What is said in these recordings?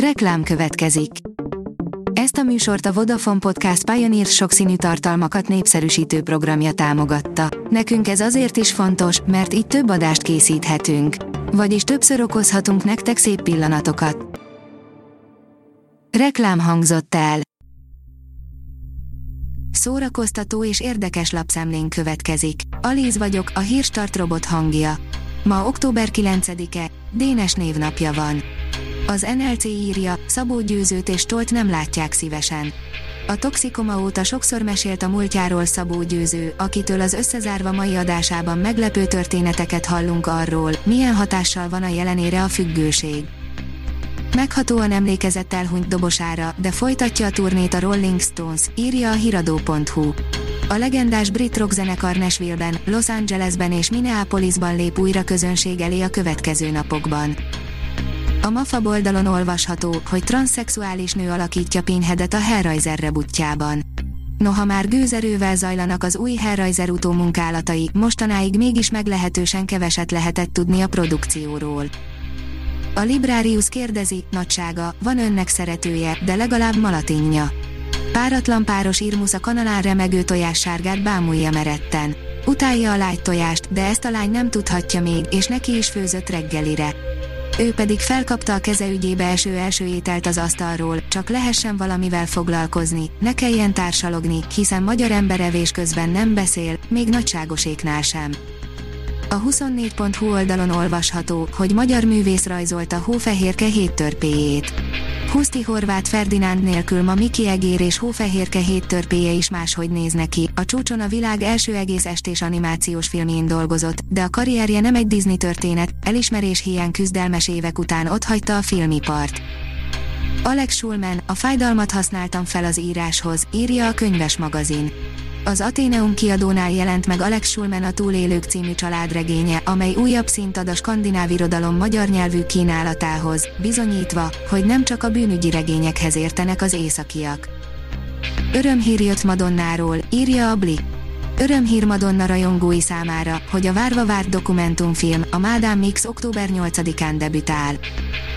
Reklám következik. Ezt a műsort a Vodafone Podcast Pioneer sokszínű tartalmakat népszerűsítő programja támogatta. Nekünk ez azért is fontos, mert így több adást készíthetünk. Vagyis többször okozhatunk nektek szép pillanatokat. Reklám hangzott el. Szórakoztató és érdekes lapszemlén következik. Alíz vagyok, a hírstart robot hangja. Ma október 9-e, Dénes névnapja van. Az NLC írja, Szabó Győzőt és Tolt nem látják szívesen. A Toxikoma óta sokszor mesélt a múltjáról Szabó Győző, akitől az összezárva mai adásában meglepő történeteket hallunk arról, milyen hatással van a jelenére a függőség. Meghatóan emlékezett elhunyt dobosára, de folytatja a turnét a Rolling Stones, írja a hiradó.hu. A legendás brit rockzenekar Nashville-ben, Los Angelesben és Minneapolisban lép újra közönség elé a következő napokban. A MAFA oldalon olvasható, hogy transzexuális nő alakítja Pinheadet a Hellraiser rebutjában. Noha már gőzerővel zajlanak az új Hellraiser utómunkálatai, mostanáig mégis meglehetősen keveset lehetett tudni a produkcióról. A Librarius kérdezi, nagysága, van önnek szeretője, de legalább malatinja. Páratlan páros Irmus a kanalán remegő tojássárgát bámulja meretten. Utálja a lágy tojást, de ezt a lány nem tudhatja még, és neki is főzött reggelire ő pedig felkapta a keze ügyébe eső első ételt az asztalról, csak lehessen valamivel foglalkozni, ne kelljen társalogni, hiszen magyar ember evés közben nem beszél, még nagyságoséknál sem. A 24.hu oldalon olvasható, hogy magyar művész rajzolta Hófehérke héttörpéjét. Huszti Horváth Ferdinánd nélkül ma Miki Egér és Hófehérke héttörpéje is máshogy néz neki. A csúcson a világ első egész estés animációs filmjén dolgozott, de a karrierje nem egy Disney történet, elismerés hiány küzdelmes évek után otthagyta a filmipart. Alex Schulman, a fájdalmat használtam fel az íráshoz, írja a könyves magazin. Az Atheneum kiadónál jelent meg Alex Schulman a Túlélők című családregénye, amely újabb szint ad a skandináv irodalom magyar nyelvű kínálatához, bizonyítva, hogy nem csak a bűnügyi regényekhez értenek az északiak. Örömhír jött Madonnáról, írja a Blik. Örömhír Madonna rajongói számára, hogy a várva várt dokumentumfilm, a Mádám Mix október 8-án debütál.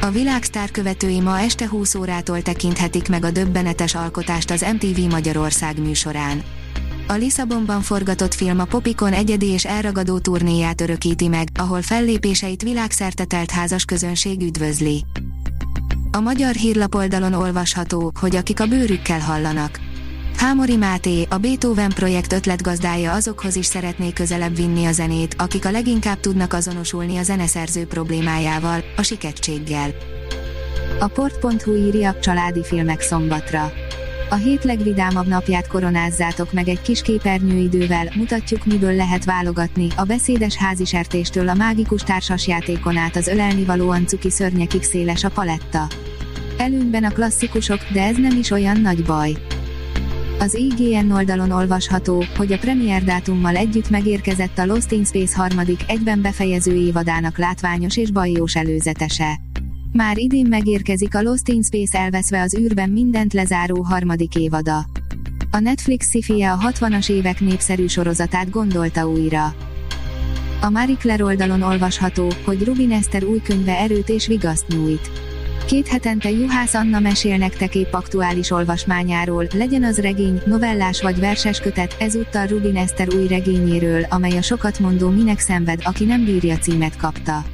A világsztár követői ma este 20 órától tekinthetik meg a döbbenetes alkotást az MTV Magyarország műsorán. A Lisszabonban forgatott film a Popikon egyedi és elragadó turnéját örökíti meg, ahol fellépéseit világszerte telt házas közönség üdvözli. A magyar hírlapoldalon olvasható, hogy akik a bőrükkel hallanak. Hámori Máté, a Beethoven projekt ötletgazdája azokhoz is szeretné közelebb vinni a zenét, akik a leginkább tudnak azonosulni a zeneszerző problémájával, a sikettséggel. A port.hu írja családi filmek szombatra. A hét legvidámabb napját koronázzátok meg egy kis képernyőidővel, mutatjuk miből lehet válogatni, a beszédes házisertéstől a mágikus társasjátékon át az ölelnivalóan cuki szörnyekig széles a paletta. Előnyben a klasszikusok, de ez nem is olyan nagy baj. Az IGN oldalon olvasható, hogy a premier dátummal együtt megérkezett a Lost in Space harmadik, egyben befejező évadának látványos és bajós előzetese. Már idén megérkezik a Lost in Space elveszve az űrben mindent lezáró harmadik évada. A Netflix sci a 60-as évek népszerű sorozatát gondolta újra. A Marie Claire oldalon olvasható, hogy Rubin Eszter új könyve erőt és vigaszt nyújt. Két hetente Juhász Anna mesél nektek épp aktuális olvasmányáról, legyen az regény, novellás vagy verses kötet, ezúttal Rubin Eszter új regényéről, amely a sokat mondó Minek szenved, aki nem bírja címet kapta.